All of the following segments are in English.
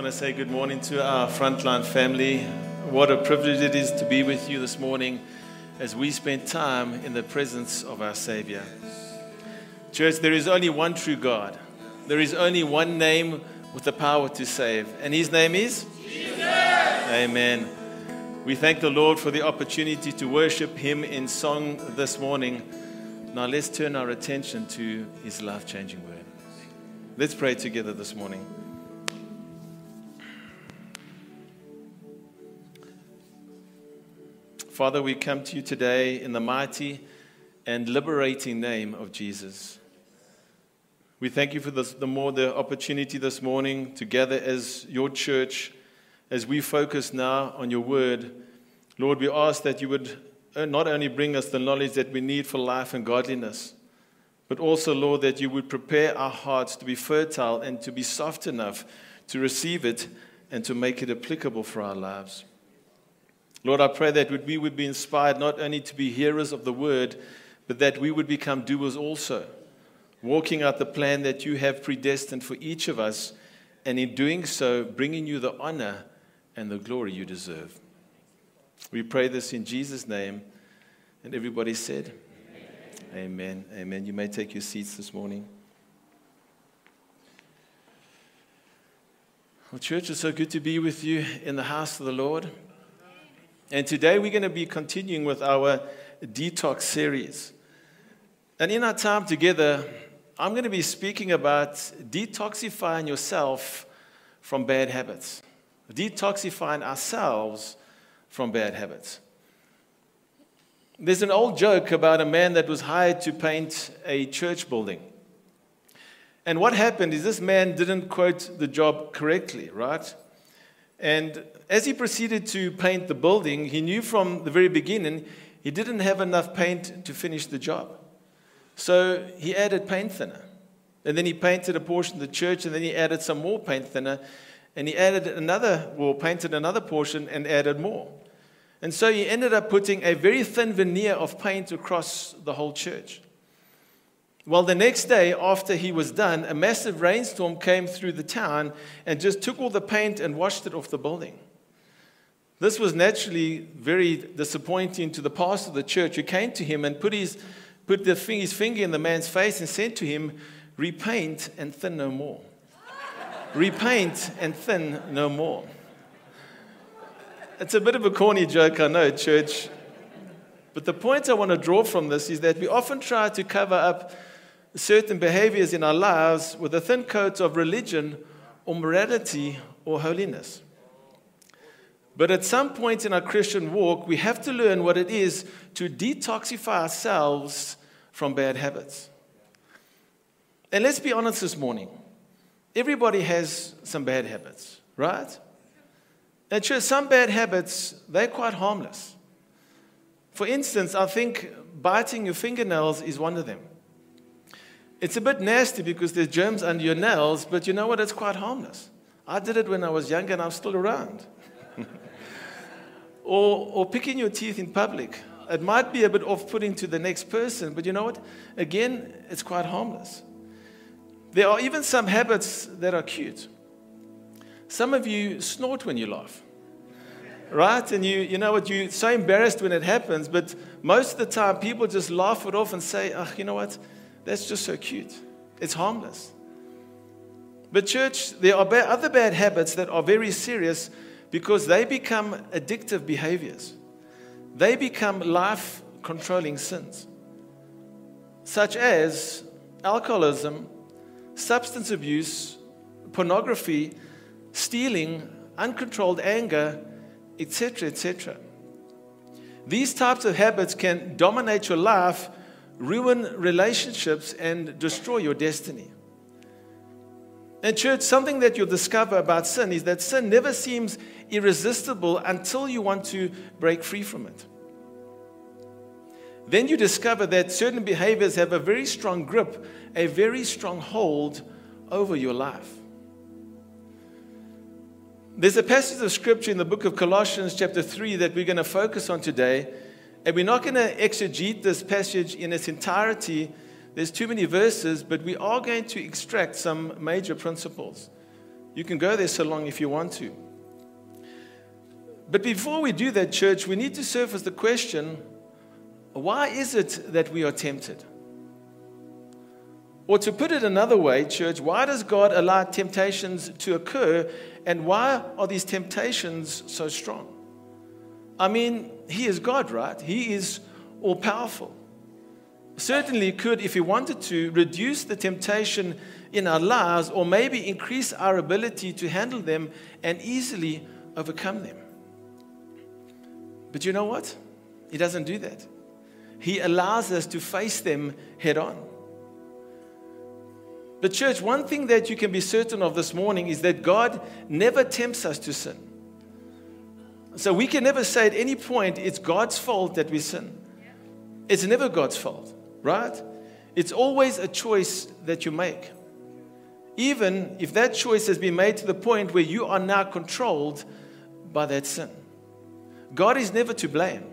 want to say good morning to our frontline family. What a privilege it is to be with you this morning as we spend time in the presence of our Savior. Church, there is only one true God. There is only one name with the power to save, and His name is Jesus. Amen. We thank the Lord for the opportunity to worship Him in song this morning. Now let's turn our attention to His life changing word. Let's pray together this morning. Father, we come to you today in the mighty and liberating name of Jesus. We thank you for this, the more the opportunity this morning to gather as your church as we focus now on your word. Lord, we ask that you would uh, not only bring us the knowledge that we need for life and godliness, but also, Lord, that you would prepare our hearts to be fertile and to be soft enough to receive it and to make it applicable for our lives. Lord, I pray that we would be inspired not only to be hearers of the word, but that we would become doers also, walking out the plan that you have predestined for each of us, and in doing so, bringing you the honor and the glory you deserve. We pray this in Jesus' name. And everybody said, Amen. Amen. Amen. You may take your seats this morning. Well, church, it's so good to be with you in the house of the Lord. And today we're going to be continuing with our detox series. And in our time together, I'm going to be speaking about detoxifying yourself from bad habits, detoxifying ourselves from bad habits. There's an old joke about a man that was hired to paint a church building. And what happened is this man didn't quote the job correctly, right? And as he proceeded to paint the building, he knew from the very beginning he didn't have enough paint to finish the job. So he added paint thinner. And then he painted a portion of the church, and then he added some more paint thinner. And he added another, well, painted another portion and added more. And so he ended up putting a very thin veneer of paint across the whole church. Well, the next day after he was done, a massive rainstorm came through the town and just took all the paint and washed it off the building. This was naturally very disappointing to the pastor of the church who came to him and put his, put the, his finger in the man's face and said to him, Repaint and thin no more. Repaint and thin no more. It's a bit of a corny joke, I know, church. But the point I want to draw from this is that we often try to cover up certain behaviors in our lives with a thin coat of religion or morality or holiness. But at some point in our Christian walk, we have to learn what it is to detoxify ourselves from bad habits. And let's be honest this morning everybody has some bad habits, right? And sure, some bad habits, they're quite harmless. For instance, I think biting your fingernails is one of them. It's a bit nasty because there's germs under your nails, but you know what? It's quite harmless. I did it when I was younger and I'm still around. or, or picking your teeth in public. It might be a bit off putting to the next person, but you know what? Again, it's quite harmless. There are even some habits that are cute. Some of you snort when you laugh, right? And you, you know what? You're so embarrassed when it happens, but most of the time people just laugh it off and say, oh, you know what? That's just so cute. It's harmless. But, church, there are other bad habits that are very serious because they become addictive behaviors. They become life controlling sins, such as alcoholism, substance abuse, pornography, stealing, uncontrolled anger, etc., etc. These types of habits can dominate your life, ruin relationships, and destroy your destiny. And, church, something that you'll discover about sin is that sin never seems irresistible until you want to break free from it. Then you discover that certain behaviors have a very strong grip, a very strong hold over your life. There's a passage of scripture in the book of Colossians, chapter 3, that we're going to focus on today. And we're not going to exegete this passage in its entirety. There's too many verses, but we are going to extract some major principles You can go there so long if you want to. But before we do that, church, we need to surface the question why is it that we are tempted? Or to put it another way, church, why does God allow temptations to occur and why are these temptations so strong? I mean, He is God, right? He is all powerful. Certainly could, if He wanted to, reduce the temptation in our lives or maybe increase our ability to handle them and easily overcome them. But you know what? He doesn't do that. He allows us to face them head on. But, church, one thing that you can be certain of this morning is that God never tempts us to sin. So we can never say at any point it's God's fault that we sin. It's never God's fault, right? It's always a choice that you make. Even if that choice has been made to the point where you are now controlled by that sin. God is never to blame.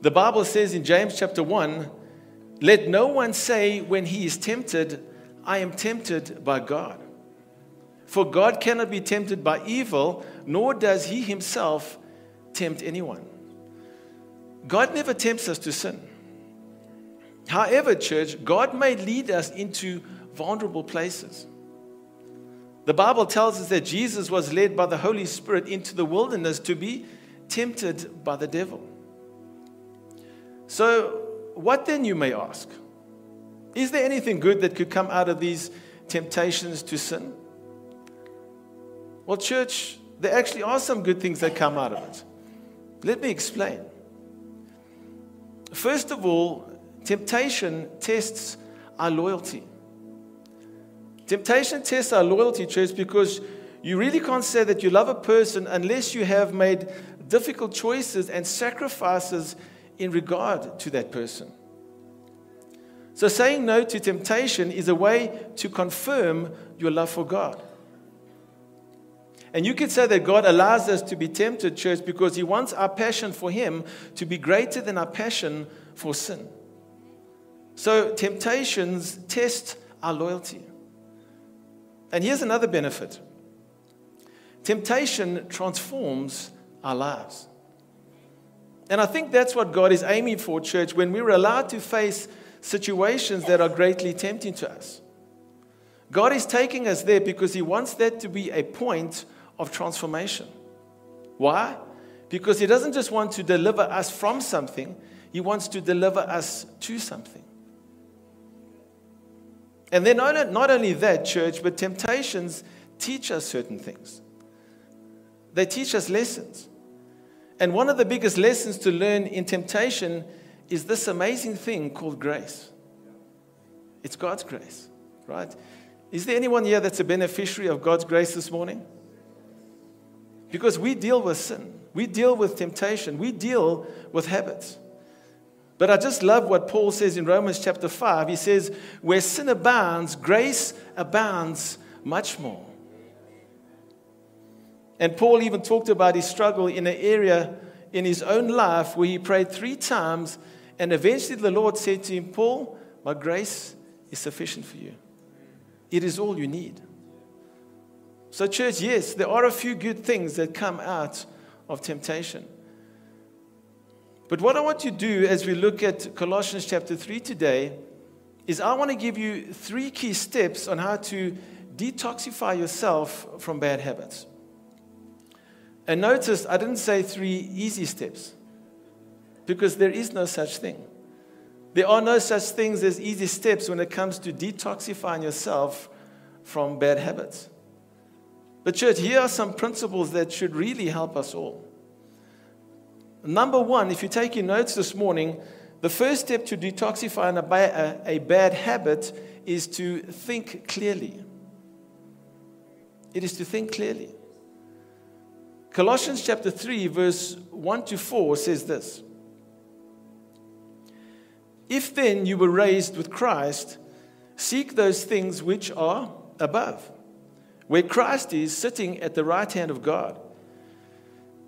The Bible says in James chapter 1 let no one say when he is tempted, I am tempted by God. For God cannot be tempted by evil, nor does he himself tempt anyone. God never tempts us to sin. However, church, God may lead us into vulnerable places. The Bible tells us that Jesus was led by the Holy Spirit into the wilderness to be tempted by the devil. So, what then, you may ask? Is there anything good that could come out of these temptations to sin? Well, church, there actually are some good things that come out of it. Let me explain. First of all, temptation tests our loyalty. Temptation tests our loyalty, church, because you really can't say that you love a person unless you have made difficult choices and sacrifices in regard to that person. So, saying no to temptation is a way to confirm your love for God. And you could say that God allows us to be tempted, church, because He wants our passion for Him to be greater than our passion for sin. So, temptations test our loyalty. And here's another benefit temptation transforms our lives. And I think that's what God is aiming for, church, when we're allowed to face situations that are greatly tempting to us. God is taking us there because He wants that to be a point of transformation. Why? Because He doesn't just want to deliver us from something, He wants to deliver us to something. And then not, only that, church, but temptations teach us certain things. They teach us lessons. And one of the biggest lessons to learn in temptation is this amazing thing called grace. It's God's grace, right? Is there anyone here that's a beneficiary of God's grace this morning? Because we deal with sin, we deal with temptation, we deal with habits. But I just love what Paul says in Romans chapter 5. He says, Where sin abounds, grace abounds much more. And Paul even talked about his struggle in an area in his own life where he prayed three times, and eventually the Lord said to him, Paul, my grace is sufficient for you. It is all you need. So, church, yes, there are a few good things that come out of temptation. But what I want to do as we look at Colossians chapter 3 today is I want to give you three key steps on how to detoxify yourself from bad habits. And notice I didn't say three easy steps because there is no such thing. There are no such things as easy steps when it comes to detoxifying yourself from bad habits. But, church, here are some principles that should really help us all. Number one, if you take your notes this morning, the first step to detoxifying a, a, a bad habit is to think clearly. It is to think clearly. Colossians chapter 3, verse 1 to 4 says this If then you were raised with Christ, seek those things which are above, where Christ is sitting at the right hand of God.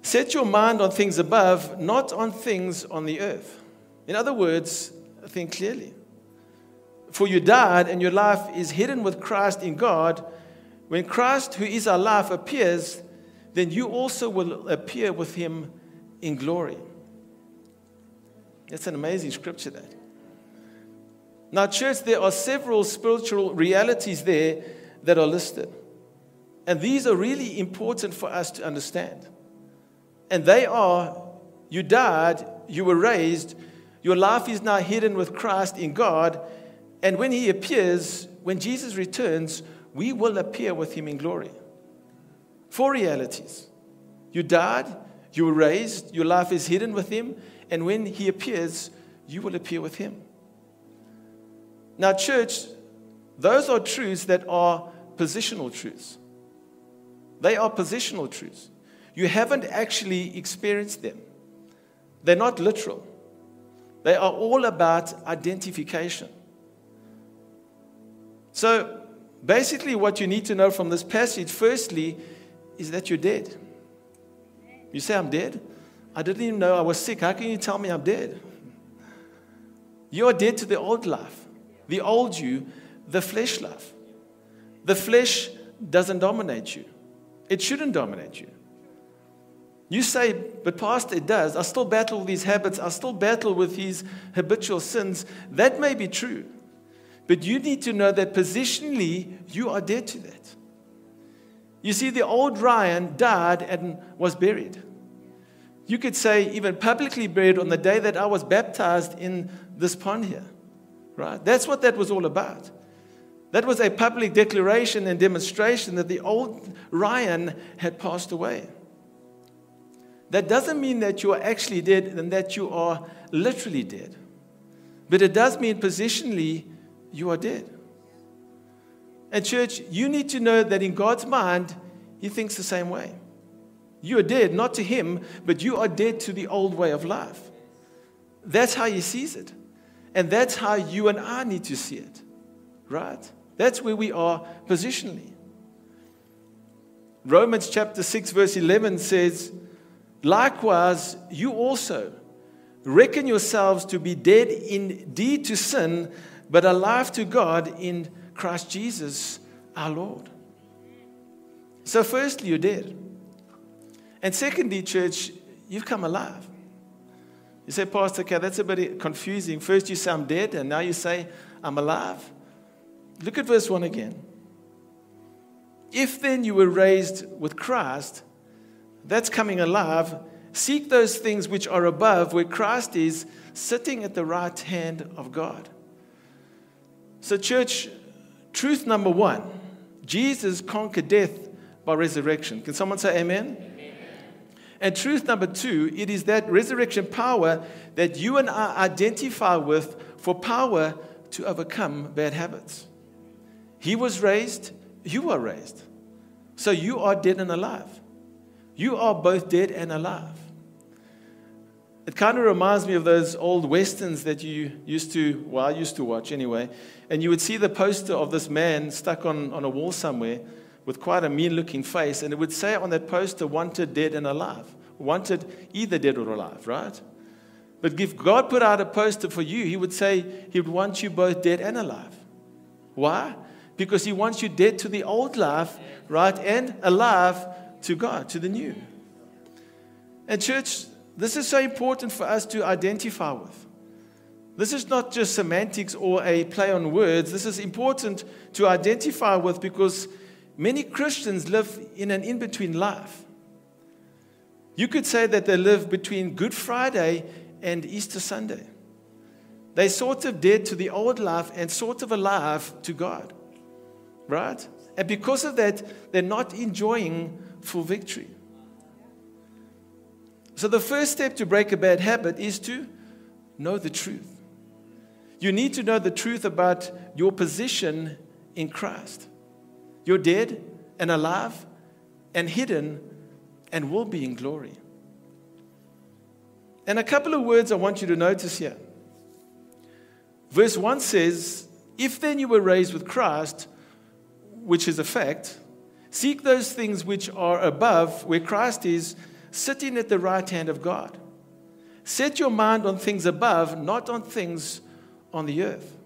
Set your mind on things above, not on things on the earth. In other words, think clearly. For you died, and your life is hidden with Christ in God. when Christ, who is our life, appears, then you also will appear with him in glory. That's an amazing scripture, that. Now, church, there are several spiritual realities there that are listed. And these are really important for us to understand. And they are you died, you were raised, your life is now hidden with Christ in God, and when He appears, when Jesus returns, we will appear with Him in glory. Four realities you died, you were raised, your life is hidden with Him, and when He appears, you will appear with Him. Now, church, those are truths that are positional truths. They are positional truths. You haven't actually experienced them, they're not literal. They are all about identification. So, basically, what you need to know from this passage, firstly, is that you're dead. You say, I'm dead? I didn't even know I was sick. How can you tell me I'm dead? You are dead to the old life, the old you, the flesh life. The flesh doesn't dominate you, it shouldn't dominate you. You say, but Pastor, it does. I still battle with these habits. I still battle with these habitual sins. That may be true. But you need to know that positionally, you are dead to that. You see, the old Ryan died and was buried. You could say, even publicly buried on the day that I was baptized in this pond here. Right? That's what that was all about. That was a public declaration and demonstration that the old Ryan had passed away. That doesn't mean that you are actually dead and that you are literally dead. But it does mean positionally you are dead. And, church, you need to know that in God's mind, He thinks the same way. You are dead, not to Him, but you are dead to the old way of life. That's how He sees it. And that's how you and I need to see it. Right? That's where we are positionally. Romans chapter 6, verse 11 says, Likewise, you also reckon yourselves to be dead indeed to sin, but alive to God in Christ Jesus our Lord. So, firstly, you're dead. And secondly, church, you've come alive. You say, Pastor, okay, that's a bit confusing. First, you say, I'm dead, and now you say, I'm alive. Look at verse 1 again. If then you were raised with Christ, that's coming alive. Seek those things which are above, where Christ is sitting at the right hand of God. So, church, truth number one Jesus conquered death by resurrection. Can someone say amen? amen? And truth number two, it is that resurrection power that you and I identify with for power to overcome bad habits. He was raised, you were raised. So you are dead and alive. You are both dead and alive. It kind of reminds me of those old westerns that you used to, well, I used to watch anyway. And you would see the poster of this man stuck on, on a wall somewhere with quite a mean looking face. And it would say on that poster, wanted dead and alive. Wanted either dead or alive, right? But if God put out a poster for you, He would say He would want you both dead and alive. Why? Because He wants you dead to the old life, right? And alive to God, to the new. And, church, this is so important for us to identify with. This is not just semantics or a play on words. This is important to identify with because many Christians live in an in between life. You could say that they live between Good Friday and Easter Sunday. They sort of dead to the old life and sort of alive to God. Right? And because of that, they're not enjoying full victory. So, the first step to break a bad habit is to know the truth. You need to know the truth about your position in Christ. You're dead and alive and hidden and will be in glory. And a couple of words I want you to notice here. Verse 1 says, If then you were raised with Christ, which is a fact, Seek those things which are above, where Christ is sitting at the right hand of God. Set your mind on things above, not on things on the earth.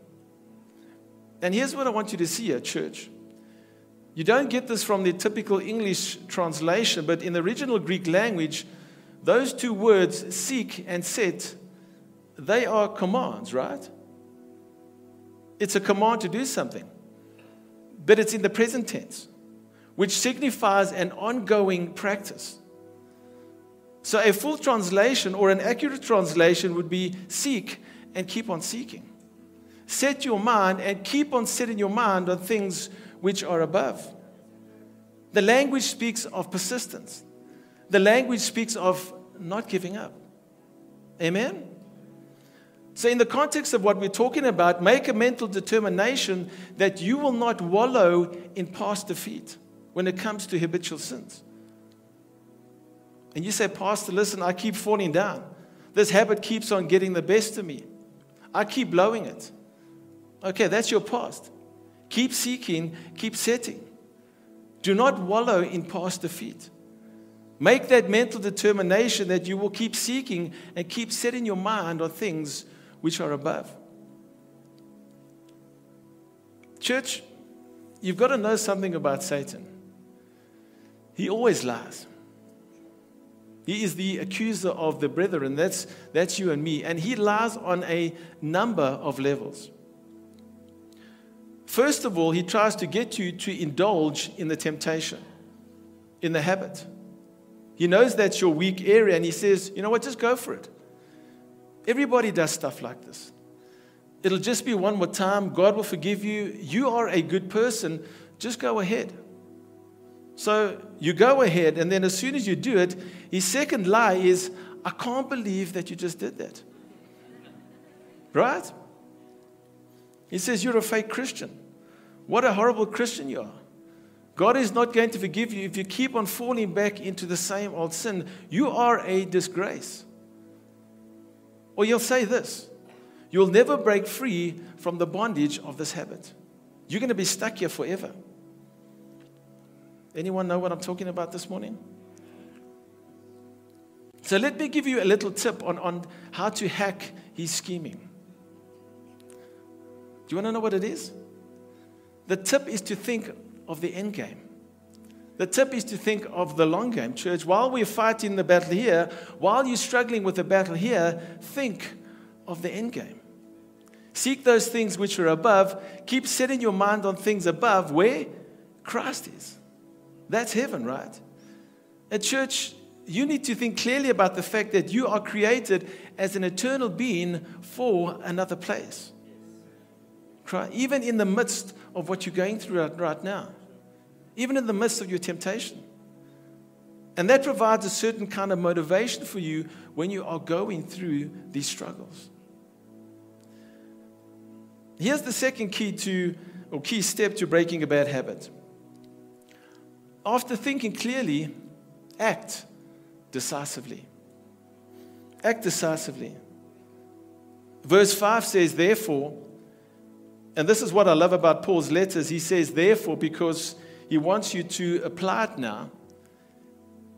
And here's what I want you to see at church. You don't get this from the typical English translation, but in the original Greek language, those two words, seek and set, they are commands, right? It's a command to do something, but it's in the present tense, which signifies an ongoing practice. So, a full translation or an accurate translation would be seek and keep on seeking. Set your mind and keep on setting your mind on things which are above. The language speaks of persistence, the language speaks of not giving up. Amen? So, in the context of what we're talking about, make a mental determination that you will not wallow in past defeat when it comes to habitual sins. And you say, Pastor, listen, I keep falling down. This habit keeps on getting the best of me. I keep blowing it. Okay, that's your past. Keep seeking, keep setting. Do not wallow in past defeat. Make that mental determination that you will keep seeking and keep setting your mind on things which are above. Church, you've got to know something about Satan. He always lies. He is the accuser of the brethren. That's, that's you and me. And he lies on a number of levels. First of all, he tries to get you to indulge in the temptation, in the habit. He knows that's your weak area and he says, you know what, just go for it. Everybody does stuff like this. It'll just be one more time. God will forgive you. You are a good person. Just go ahead. So you go ahead, and then as soon as you do it, his second lie is, I can't believe that you just did that. Right? He says, You're a fake Christian. What a horrible Christian you are. God is not going to forgive you if you keep on falling back into the same old sin. You are a disgrace. Or you'll say this you'll never break free from the bondage of this habit. You're going to be stuck here forever. Anyone know what I'm talking about this morning? So let me give you a little tip on, on how to hack his scheming. Do you want to know what it is? The tip is to think of the end game. The tip is to think of the long game, church. While we're fighting the battle here, while you're struggling with the battle here, think of the end game. Seek those things which are above. Keep setting your mind on things above where Christ is. That's heaven, right? At church, you need to think clearly about the fact that you are created as an eternal being for another place. Even in the midst of what you're going through right now, even in the midst of your temptation. And that provides a certain kind of motivation for you when you are going through these struggles. Here's the second key to, or key step to breaking a bad habit after thinking clearly, act decisively. Act decisively. Verse 5 says, Therefore, and this is what I love about Paul's letters. He says, Therefore, because he wants you to apply it now.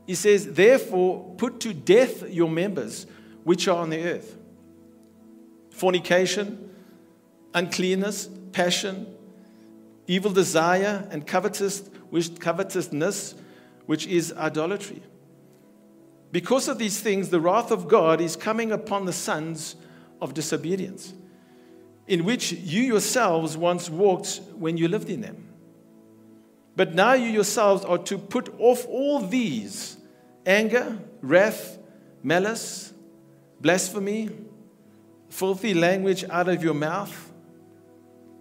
He says, Therefore, put to death your members which are on the earth fornication, uncleanness, passion, evil desire, and covetousness, which is idolatry. Because of these things, the wrath of God is coming upon the sons of disobedience, in which you yourselves once walked when you lived in them. But now you yourselves are to put off all these anger, wrath, malice, blasphemy, filthy language out of your mouth.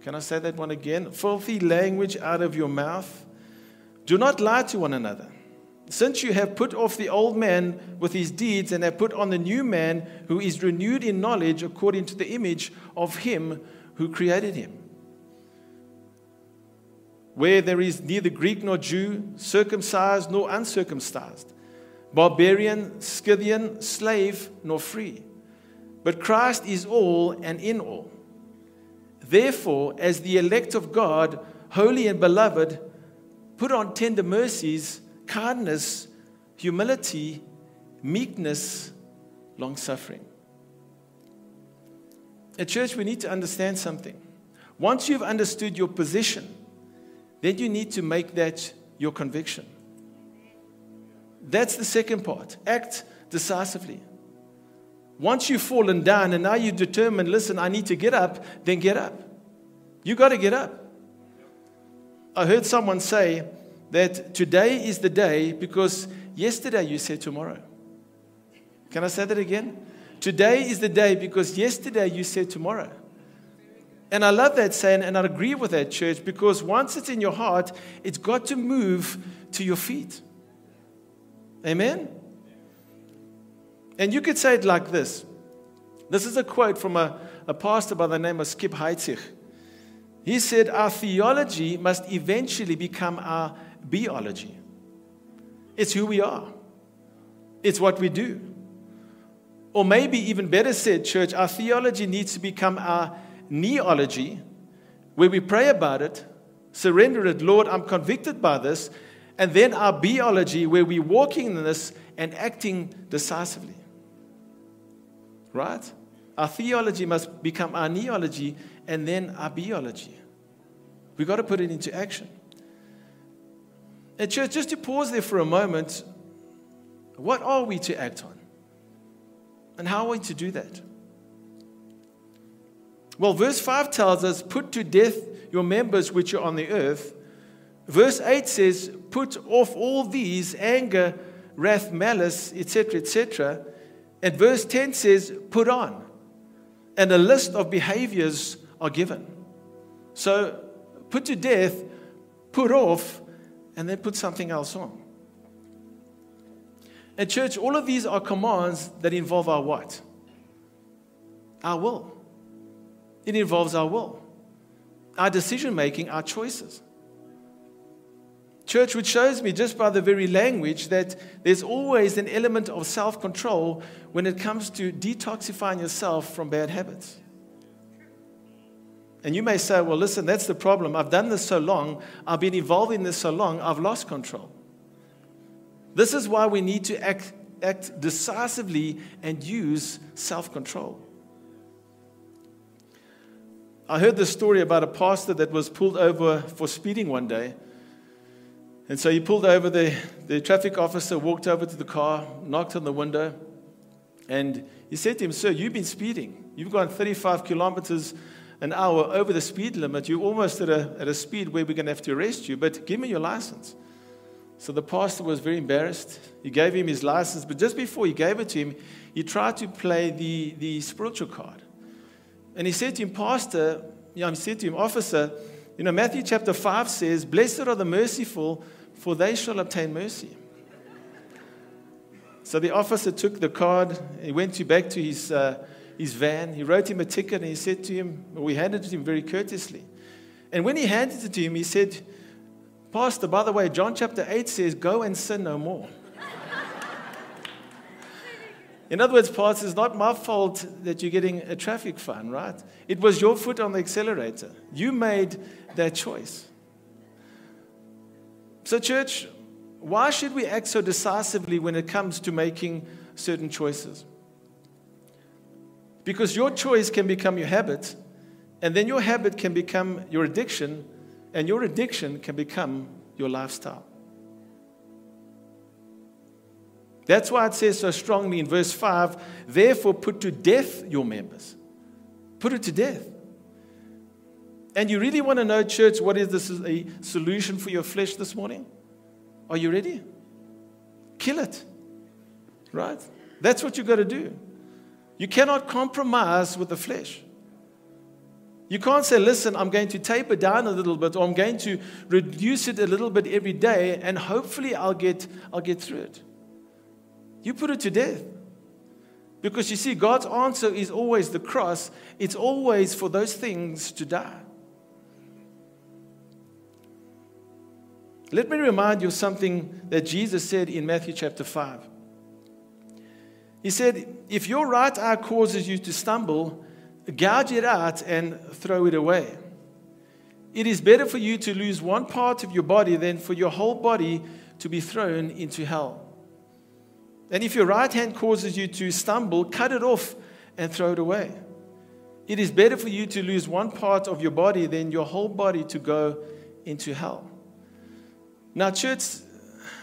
Can I say that one again? Filthy language out of your mouth. Do not lie to one another. Since you have put off the old man with his deeds and have put on the new man who is renewed in knowledge according to the image of him who created him. Where there is neither Greek nor Jew, circumcised nor uncircumcised, barbarian, Scythian, slave nor free, but Christ is all and in all. Therefore, as the elect of God, holy and beloved, Put on tender mercies, kindness, humility, meekness, long suffering. At church, we need to understand something. Once you've understood your position, then you need to make that your conviction. That's the second part. Act decisively. Once you've fallen down and now you're determined, listen, I need to get up, then get up. You got to get up. I heard someone say that today is the day because yesterday you said tomorrow. Can I say that again? Today is the day because yesterday you said tomorrow. And I love that saying, and I agree with that, church, because once it's in your heart, it's got to move to your feet. Amen? And you could say it like this. This is a quote from a, a pastor by the name of Skip Heitzig. He said, Our theology must eventually become our biology. It's who we are, it's what we do. Or maybe even better said, church, our theology needs to become our kneeology, where we pray about it, surrender it, Lord, I'm convicted by this, and then our biology, where we're walking in this and acting decisively. Right? Our theology must become our kneeology and then our biology. We've got to put it into action. And, church, just to pause there for a moment, what are we to act on? And how are we to do that? Well, verse 5 tells us, Put to death your members which are on the earth. Verse 8 says, Put off all these anger, wrath, malice, etc., etc. And verse 10 says, Put on. And a list of behaviors are given. So, put to death, put off, and then put something else on. And, church, all of these are commands that involve our what? Our will. It involves our will, our decision making, our choices. Church, which shows me just by the very language that there's always an element of self control when it comes to detoxifying yourself from bad habits. And you may say, well, listen, that's the problem. I've done this so long, I've been involved in this so long, I've lost control. This is why we need to act, act decisively and use self control. I heard this story about a pastor that was pulled over for speeding one day. And so he pulled over, the, the traffic officer walked over to the car, knocked on the window, and he said to him, Sir, you've been speeding. You've gone 35 kilometers an hour over the speed limit. You're almost at a, at a speed where we're going to have to arrest you, but give me your license. So the pastor was very embarrassed. He gave him his license, but just before he gave it to him, he tried to play the, the spiritual card. And he said to him, Pastor, know, he said to him, Officer, you know, Matthew chapter 5 says, Blessed are the merciful, for they shall obtain mercy. So the officer took the card, he went to back to his, uh, his van, he wrote him a ticket, and he said to him, we handed it to him very courteously. And when he handed it to him, he said, Pastor, by the way, John chapter 8 says, Go and sin no more. In other words, Pastor, it's not my fault that you're getting a traffic fine, right? It was your foot on the accelerator. You made that choice. So, church, why should we act so decisively when it comes to making certain choices? Because your choice can become your habit, and then your habit can become your addiction, and your addiction can become your lifestyle. That's why it says so strongly in verse 5 therefore put to death your members. Put it to death. And you really want to know, church, what is this a solution for your flesh this morning? Are you ready? Kill it. Right? That's what you've got to do. You cannot compromise with the flesh. You can't say, listen, I'm going to taper down a little bit, or I'm going to reduce it a little bit every day, and hopefully I'll get, I'll get through it. You put it to death. Because you see, God's answer is always the cross, it's always for those things to die. Let me remind you of something that Jesus said in Matthew chapter 5. He said, If your right eye causes you to stumble, gouge it out and throw it away. It is better for you to lose one part of your body than for your whole body to be thrown into hell. And if your right hand causes you to stumble, cut it off and throw it away. It is better for you to lose one part of your body than your whole body to go into hell. Now, church,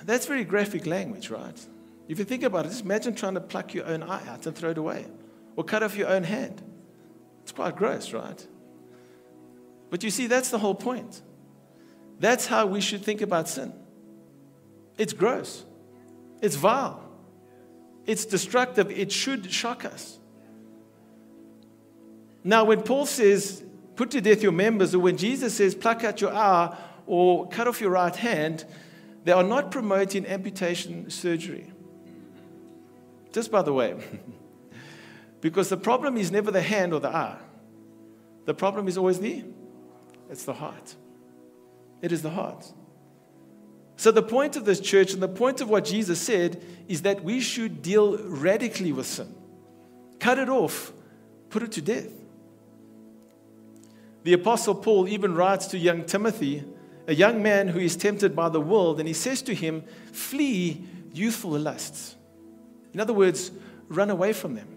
that's very graphic language, right? If you think about it, just imagine trying to pluck your own eye out and throw it away, or cut off your own hand. It's quite gross, right? But you see, that's the whole point. That's how we should think about sin. It's gross, it's vile, it's destructive, it should shock us. Now, when Paul says, put to death your members, or when Jesus says, pluck out your eye or cut off your right hand, they are not promoting amputation surgery. Just by the way, because the problem is never the hand or the eye. The problem is always the it's the heart. It is the heart. So the point of this church and the point of what Jesus said is that we should deal radically with sin. Cut it off, put it to death. The apostle Paul even writes to young Timothy a young man who is tempted by the world, and he says to him, Flee youthful lusts. In other words, run away from them.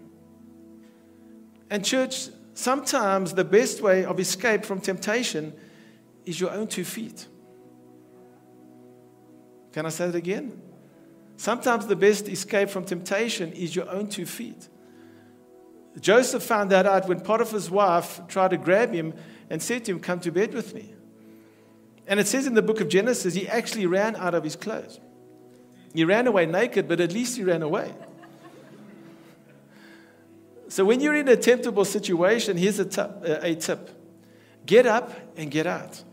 And, church, sometimes the best way of escape from temptation is your own two feet. Can I say that again? Sometimes the best escape from temptation is your own two feet. Joseph found that out when Potiphar's wife tried to grab him and said to him, Come to bed with me. And it says in the book of Genesis, he actually ran out of his clothes. He ran away naked, but at least he ran away. So when you're in a temptable situation, here's a tip get up and get out.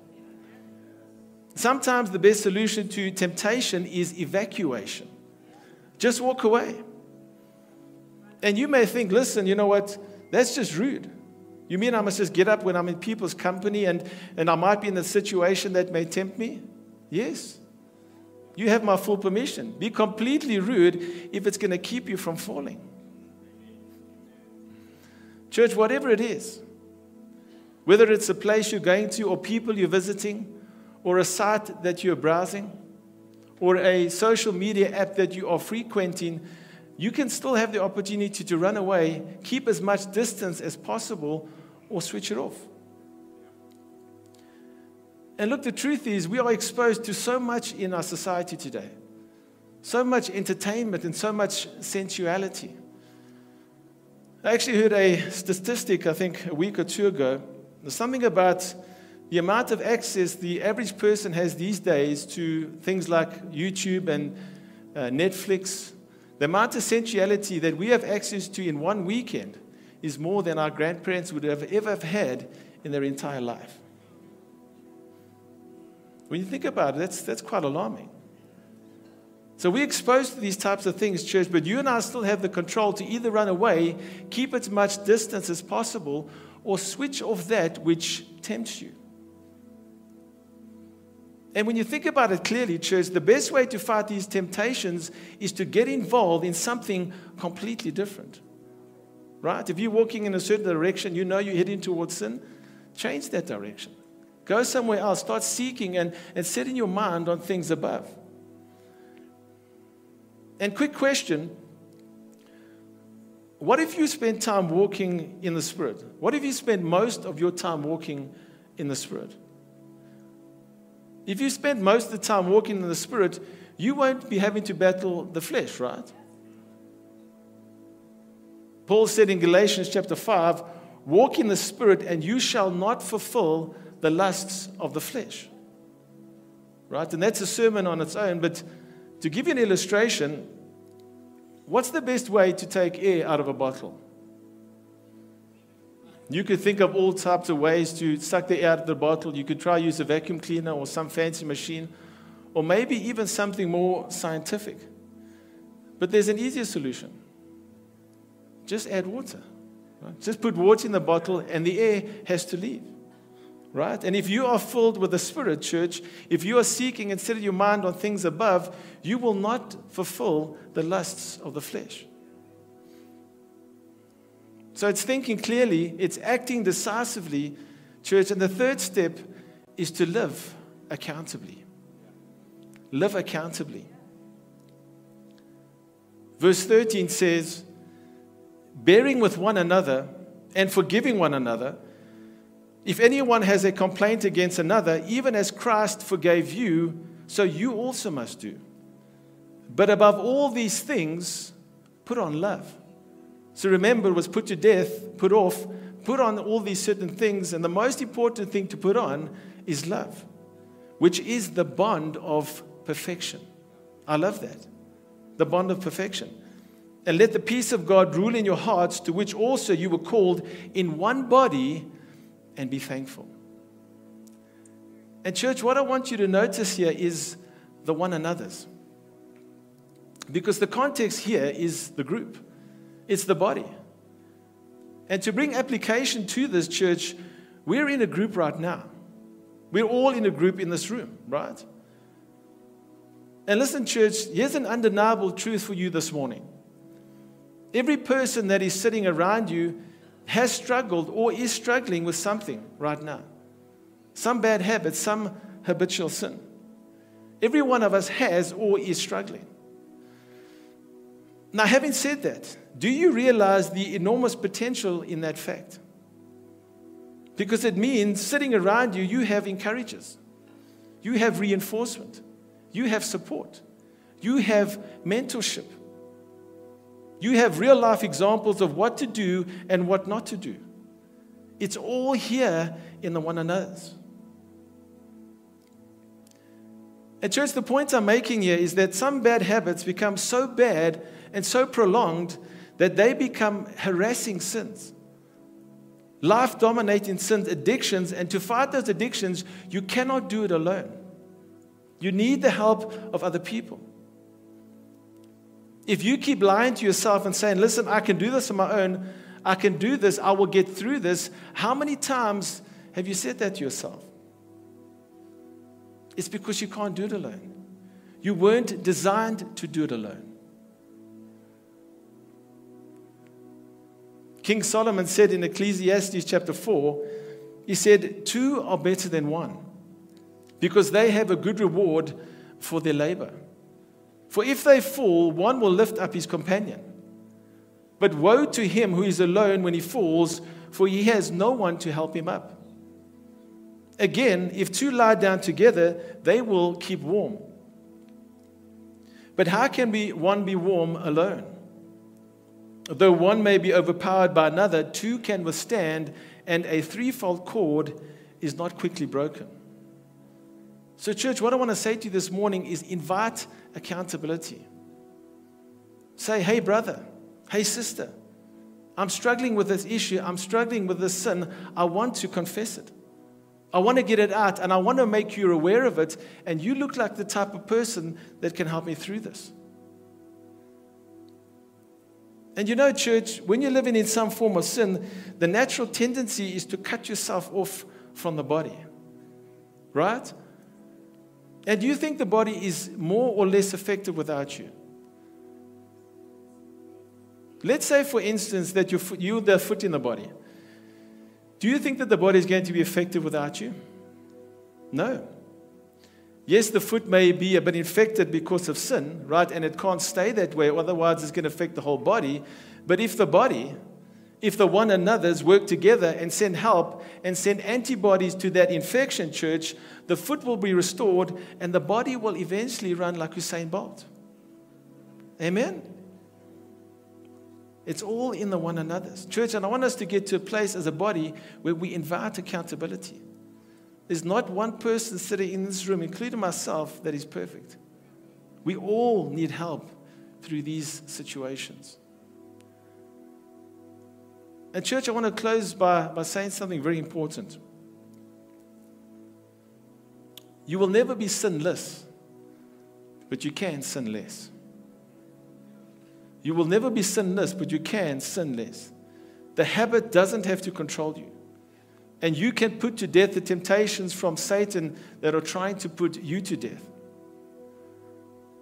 Sometimes the best solution to temptation is evacuation. Just walk away. And you may think, listen, you know what? That's just rude. You mean I must just get up when I'm in people's company and, and I might be in a situation that may tempt me? Yes. You have my full permission. Be completely rude if it's going to keep you from falling. Church, whatever it is, whether it's a place you're going to, or people you're visiting, or a site that you're browsing, or a social media app that you are frequenting, you can still have the opportunity to run away, keep as much distance as possible or switch it off. And look, the truth is, we are exposed to so much in our society today so much entertainment and so much sensuality. I actually heard a statistic, I think, a week or two ago. There's something about the amount of access the average person has these days to things like YouTube and uh, Netflix, the amount of sensuality that we have access to in one weekend is more than our grandparents would have ever have had in their entire life. When you think about it, that's, that's quite alarming. So we're exposed to these types of things, church, but you and I still have the control to either run away, keep as much distance as possible, or switch off that which tempts you. And when you think about it clearly, church, the best way to fight these temptations is to get involved in something completely different right? If you're walking in a certain direction, you know you're heading towards sin, change that direction. Go somewhere else. Start seeking and, and setting your mind on things above. And quick question What if you spend time walking in the Spirit? What if you spend most of your time walking in the Spirit? If you spend most of the time walking in the Spirit, you won't be having to battle the flesh, right? Paul said in Galatians chapter 5 walk in the Spirit, and you shall not fulfill the lusts of the flesh. Right? And that's a sermon on its own. But to give you an illustration, what's the best way to take air out of a bottle? You could think of all types of ways to suck the air out of the bottle. You could try use a vacuum cleaner or some fancy machine, or maybe even something more scientific. But there's an easier solution. Just add water. Right? Just put water in the bottle and the air has to leave. Right? And if you are filled with the Spirit, church, if you are seeking and setting your mind on things above, you will not fulfill the lusts of the flesh. So it's thinking clearly, it's acting decisively, church. And the third step is to live accountably. Live accountably. Verse 13 says, bearing with one another and forgiving one another. If anyone has a complaint against another, even as Christ forgave you, so you also must do. But above all these things, put on love. So remember, was put to death, put off, put on all these certain things. And the most important thing to put on is love, which is the bond of perfection. I love that. The bond of perfection. And let the peace of God rule in your hearts, to which also you were called in one body, and be thankful. And, church, what I want you to notice here is the one another's. Because the context here is the group, it's the body. And to bring application to this church, we're in a group right now. We're all in a group in this room, right? And listen, church, here's an undeniable truth for you this morning. Every person that is sitting around you has struggled or is struggling with something right now some bad habit, some habitual sin. Every one of us has or is struggling. Now, having said that, do you realize the enormous potential in that fact? Because it means sitting around you, you have encouragers, you have reinforcement, you have support, you have mentorship, you have real life examples of what to do and what not to do. It's all here in the one another's. And, church, the point I'm making here is that some bad habits become so bad and so prolonged that they become harassing sins. Life dominating sins, addictions, and to fight those addictions, you cannot do it alone. You need the help of other people. If you keep lying to yourself and saying, Listen, I can do this on my own, I can do this, I will get through this, how many times have you said that to yourself? It's because you can't do it alone. You weren't designed to do it alone. King Solomon said in Ecclesiastes chapter 4, he said, Two are better than one because they have a good reward for their labor. For if they fall, one will lift up his companion. But woe to him who is alone when he falls, for he has no one to help him up. Again, if two lie down together, they will keep warm. But how can one be warm alone? Though one may be overpowered by another, two can withstand, and a threefold cord is not quickly broken. So, church, what I want to say to you this morning is invite accountability. Say, hey, brother, hey, sister, I'm struggling with this issue, I'm struggling with this sin, I want to confess it. I want to get it out and I want to make you aware of it. And you look like the type of person that can help me through this. And you know, church, when you're living in some form of sin, the natural tendency is to cut yourself off from the body. Right? And do you think the body is more or less effective without you? Let's say, for instance, that you're, you're the foot in the body. Do you think that the body is going to be effective without you? No. Yes, the foot may be a bit infected because of sin, right? And it can't stay that way, otherwise, it's going to affect the whole body. But if the body, if the one another's work together and send help and send antibodies to that infection, church, the foot will be restored and the body will eventually run like Usain Bolt. Amen? It's all in the one another's. Church, and I want us to get to a place as a body where we invite accountability. There's not one person sitting in this room, including myself, that is perfect. We all need help through these situations. And, church, I want to close by, by saying something very important. You will never be sinless, but you can sin less. You will never be sinless, but you can sin less. The habit doesn't have to control you. And you can put to death the temptations from Satan that are trying to put you to death.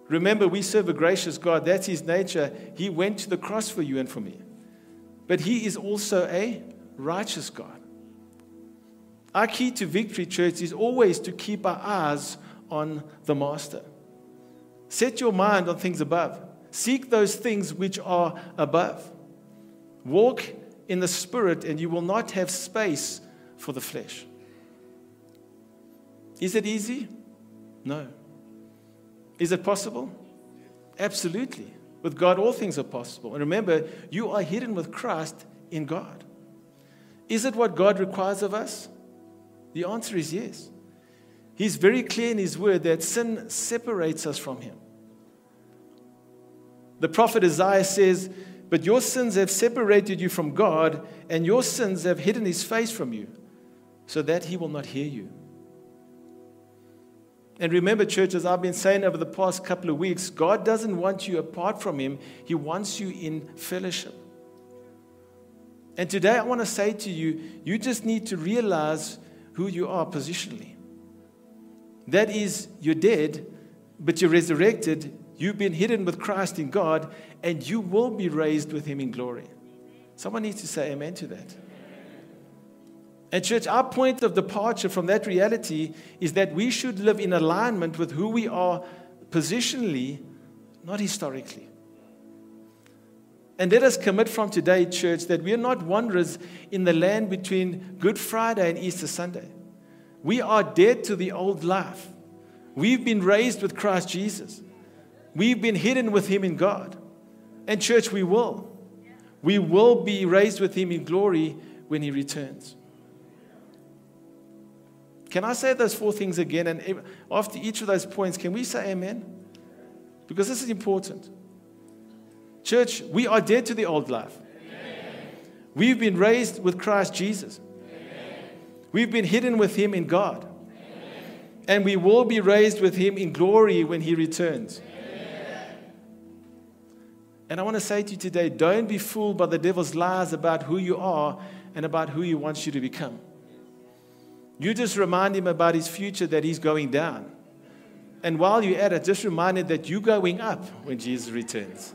Remember, we serve a gracious God. That's his nature. He went to the cross for you and for me. But he is also a righteous God. Our key to victory, church, is always to keep our eyes on the Master. Set your mind on things above. Seek those things which are above. Walk in the Spirit, and you will not have space for the flesh. Is it easy? No. Is it possible? Absolutely. With God, all things are possible. And remember, you are hidden with Christ in God. Is it what God requires of us? The answer is yes. He's very clear in His word that sin separates us from Him. The prophet Isaiah says, But your sins have separated you from God, and your sins have hidden His face from you, so that He will not hear you. And remember, church, as I've been saying over the past couple of weeks, God doesn't want you apart from Him, He wants you in fellowship. And today I want to say to you, you just need to realize who you are positionally. That is, you're dead, but you're resurrected. You've been hidden with Christ in God, and you will be raised with Him in glory. Someone needs to say amen to that. And, church, our point of departure from that reality is that we should live in alignment with who we are positionally, not historically. And let us commit from today, church, that we are not wanderers in the land between Good Friday and Easter Sunday. We are dead to the old life. We've been raised with Christ Jesus. We've been hidden with Him in God. And, church, we will. We will be raised with Him in glory when He returns. Can I say those four things again? And after each of those points, can we say amen? Because this is important. Church, we are dead to the old life. Amen. We've been raised with Christ Jesus. Amen. We've been hidden with him in God. Amen. And we will be raised with him in glory when he returns. And I want to say to you today don't be fooled by the devil's lies about who you are and about who he wants you to become. You just remind him about his future that he's going down. And while you're at it, just remind him that you're going up when Jesus returns.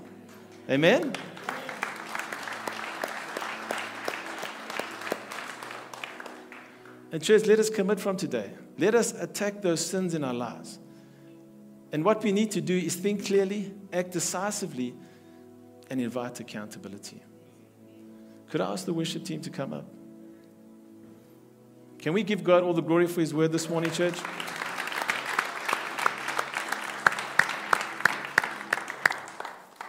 Amen? And, church, let us commit from today. Let us attack those sins in our lives. And what we need to do is think clearly, act decisively, and invite accountability. Could I ask the worship team to come up? Can we give God all the glory for His word this morning, church?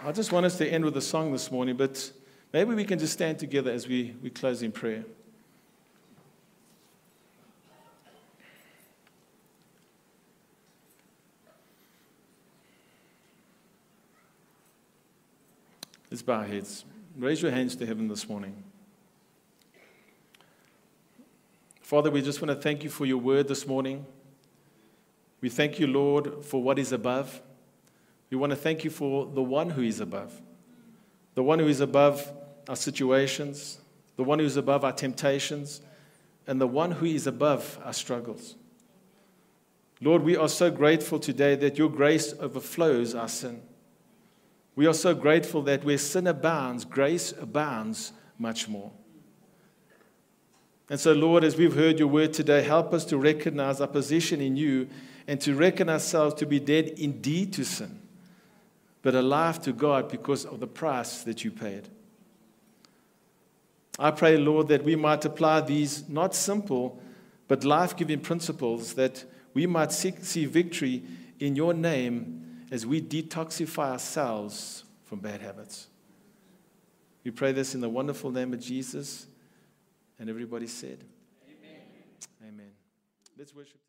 I just want us to end with a song this morning, but maybe we can just stand together as we, we close in prayer. Let's bow our heads. Raise your hands to heaven this morning. Father, we just want to thank you for your word this morning. We thank you, Lord, for what is above. We want to thank you for the one who is above, the one who is above our situations, the one who is above our temptations, and the one who is above our struggles. Lord, we are so grateful today that your grace overflows our sin. We are so grateful that where sin abounds, grace abounds much more. And so, Lord, as we've heard your word today, help us to recognize our position in you and to reckon ourselves to be dead indeed to sin, but alive to God because of the price that you paid. I pray, Lord, that we might apply these not simple but life giving principles that we might see victory in your name as we detoxify ourselves from bad habits. We pray this in the wonderful name of Jesus. And everybody said, Amen. Amen. Let's worship.